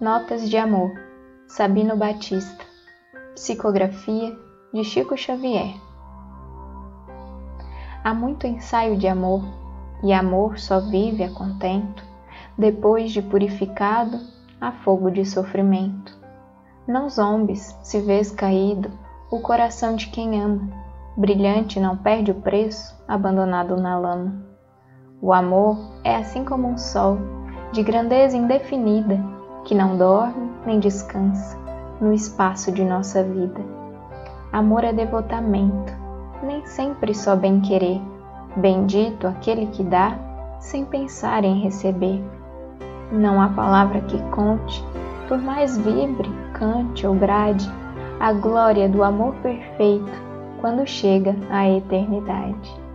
Notas de Amor, Sabino Batista. Psicografia de Chico Xavier. Há muito ensaio de amor, e amor só vive a contento, depois de purificado a fogo de sofrimento. Não zombes se vês caído o coração de quem ama, brilhante não perde o preço, abandonado na lama. O amor é assim como um sol, de grandeza indefinida, que não dorme nem descansa no espaço de nossa vida. Amor é devotamento, nem sempre só bem-querer. Bendito aquele que dá, sem pensar em receber. Não há palavra que conte, por mais vibre, cante ou brade, a glória do amor perfeito quando chega à eternidade.